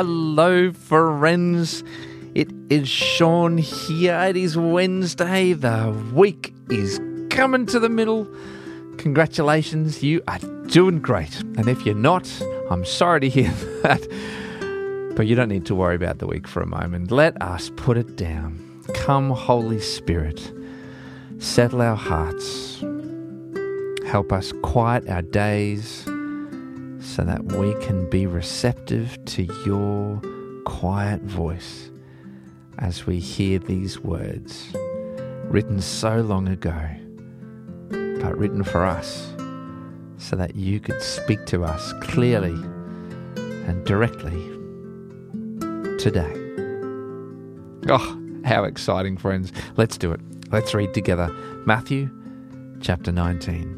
Hello, friends. It is Sean here. It is Wednesday. The week is coming to the middle. Congratulations, you are doing great. And if you're not, I'm sorry to hear that. But you don't need to worry about the week for a moment. Let us put it down. Come, Holy Spirit, settle our hearts. Help us quiet our days so that we can be receptive to your quiet voice as we hear these words written so long ago, but written for us so that you could speak to us clearly and directly today. Oh, how exciting, friends. Let's do it. Let's read together Matthew chapter 19.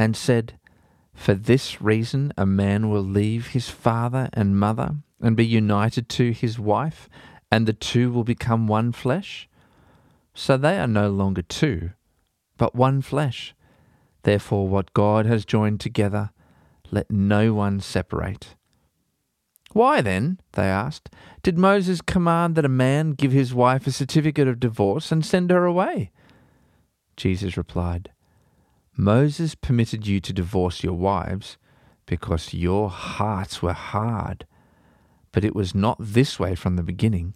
and said, For this reason a man will leave his father and mother and be united to his wife, and the two will become one flesh? So they are no longer two but one flesh. Therefore, what God has joined together, let no one separate. Why then, they asked, did Moses command that a man give his wife a certificate of divorce and send her away? Jesus replied, Moses permitted you to divorce your wives because your hearts were hard. But it was not this way from the beginning.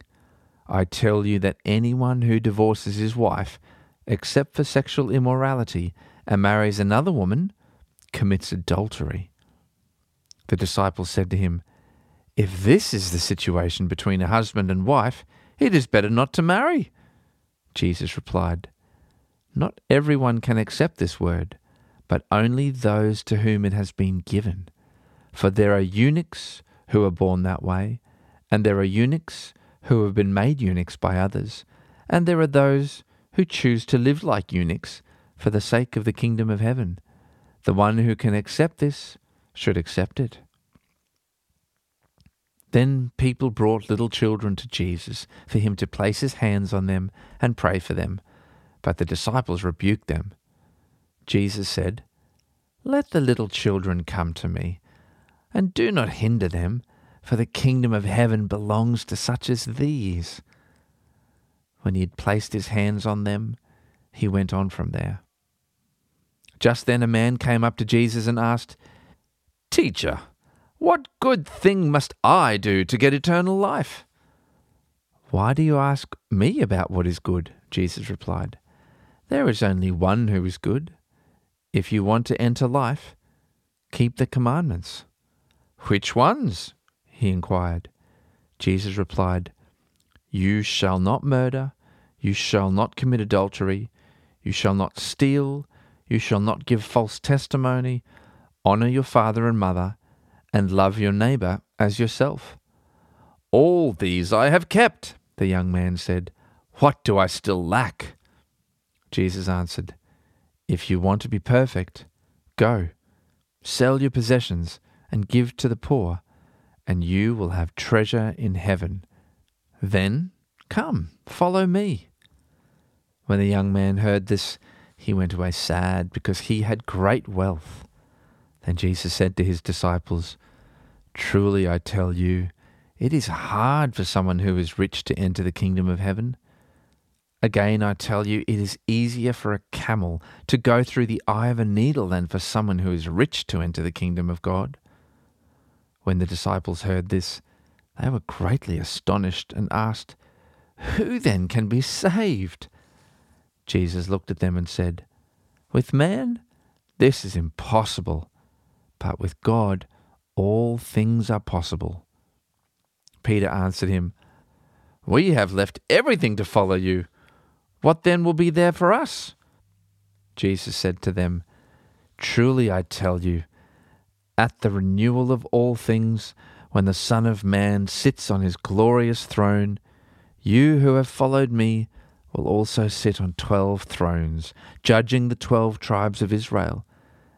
I tell you that anyone who divorces his wife except for sexual immorality, and marries another woman, commits adultery. The disciples said to him, If this is the situation between a husband and wife, it is better not to marry. Jesus replied, Not everyone can accept this word, but only those to whom it has been given. For there are eunuchs who are born that way, and there are eunuchs who have been made eunuchs by others, and there are those who choose to live like eunuchs for the sake of the kingdom of heaven. The one who can accept this should accept it. Then people brought little children to Jesus for him to place his hands on them and pray for them. But the disciples rebuked them. Jesus said, Let the little children come to me, and do not hinder them, for the kingdom of heaven belongs to such as these. When he had placed his hands on them, he went on from there. Just then a man came up to Jesus and asked, Teacher, what good thing must I do to get eternal life? Why do you ask me about what is good? Jesus replied. There is only one who is good. If you want to enter life, keep the commandments. Which ones? he inquired. Jesus replied, You shall not murder. You shall not commit adultery. You shall not steal. You shall not give false testimony. Honor your father and mother, and love your neighbor as yourself. All these I have kept, the young man said. What do I still lack? Jesus answered, If you want to be perfect, go, sell your possessions, and give to the poor, and you will have treasure in heaven. Then come, follow me. When the young man heard this, he went away sad because he had great wealth. Then Jesus said to his disciples, Truly I tell you, it is hard for someone who is rich to enter the kingdom of heaven. Again, I tell you, it is easier for a camel to go through the eye of a needle than for someone who is rich to enter the kingdom of God. When the disciples heard this, they were greatly astonished and asked, Who then can be saved? Jesus looked at them and said, With man, this is impossible, but with God, all things are possible. Peter answered him, We have left everything to follow you. What then will be there for us? Jesus said to them, Truly I tell you, at the renewal of all things, when the Son of Man sits on his glorious throne, you who have followed me will also sit on twelve thrones, judging the twelve tribes of Israel.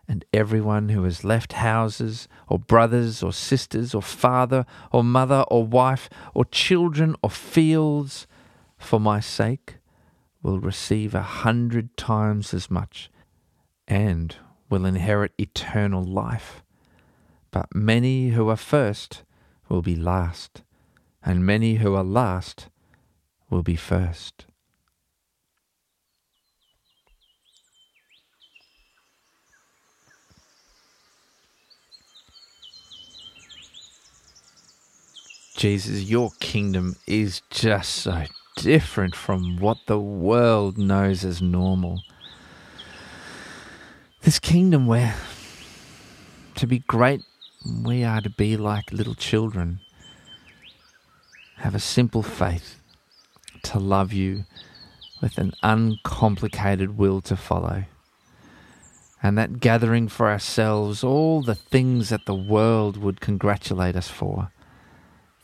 And everyone who has left houses, or brothers, or sisters, or father, or mother, or wife, or children, or fields, for my sake, will receive a hundred times as much, and will inherit eternal life. But many who are first will be last, and many who are last will be first. Jesus, your kingdom is just so different from what the world knows as normal. This kingdom where to be great, we are to be like little children, have a simple faith, to love you with an uncomplicated will to follow. And that gathering for ourselves all the things that the world would congratulate us for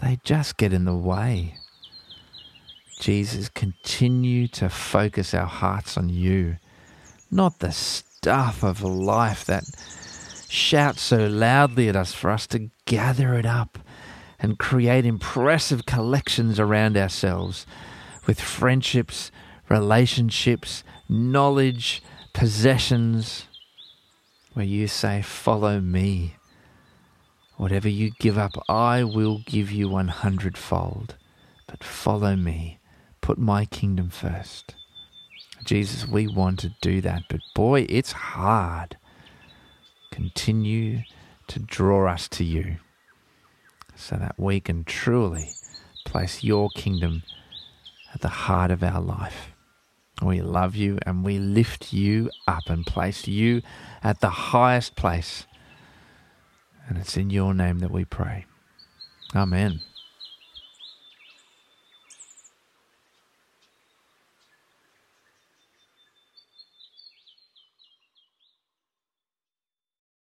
they just get in the way. Jesus, continue to focus our hearts on you, not the stuff of life that shouts so loudly at us for us to gather it up and create impressive collections around ourselves with friendships, relationships, knowledge, possessions, where you say, Follow me. Whatever you give up, I will give you one hundredfold. But follow me. Put my kingdom first. Jesus, we want to do that, but boy, it's hard. Continue to draw us to you so that we can truly place your kingdom at the heart of our life. We love you and we lift you up and place you at the highest place and it's in your name that we pray. Amen.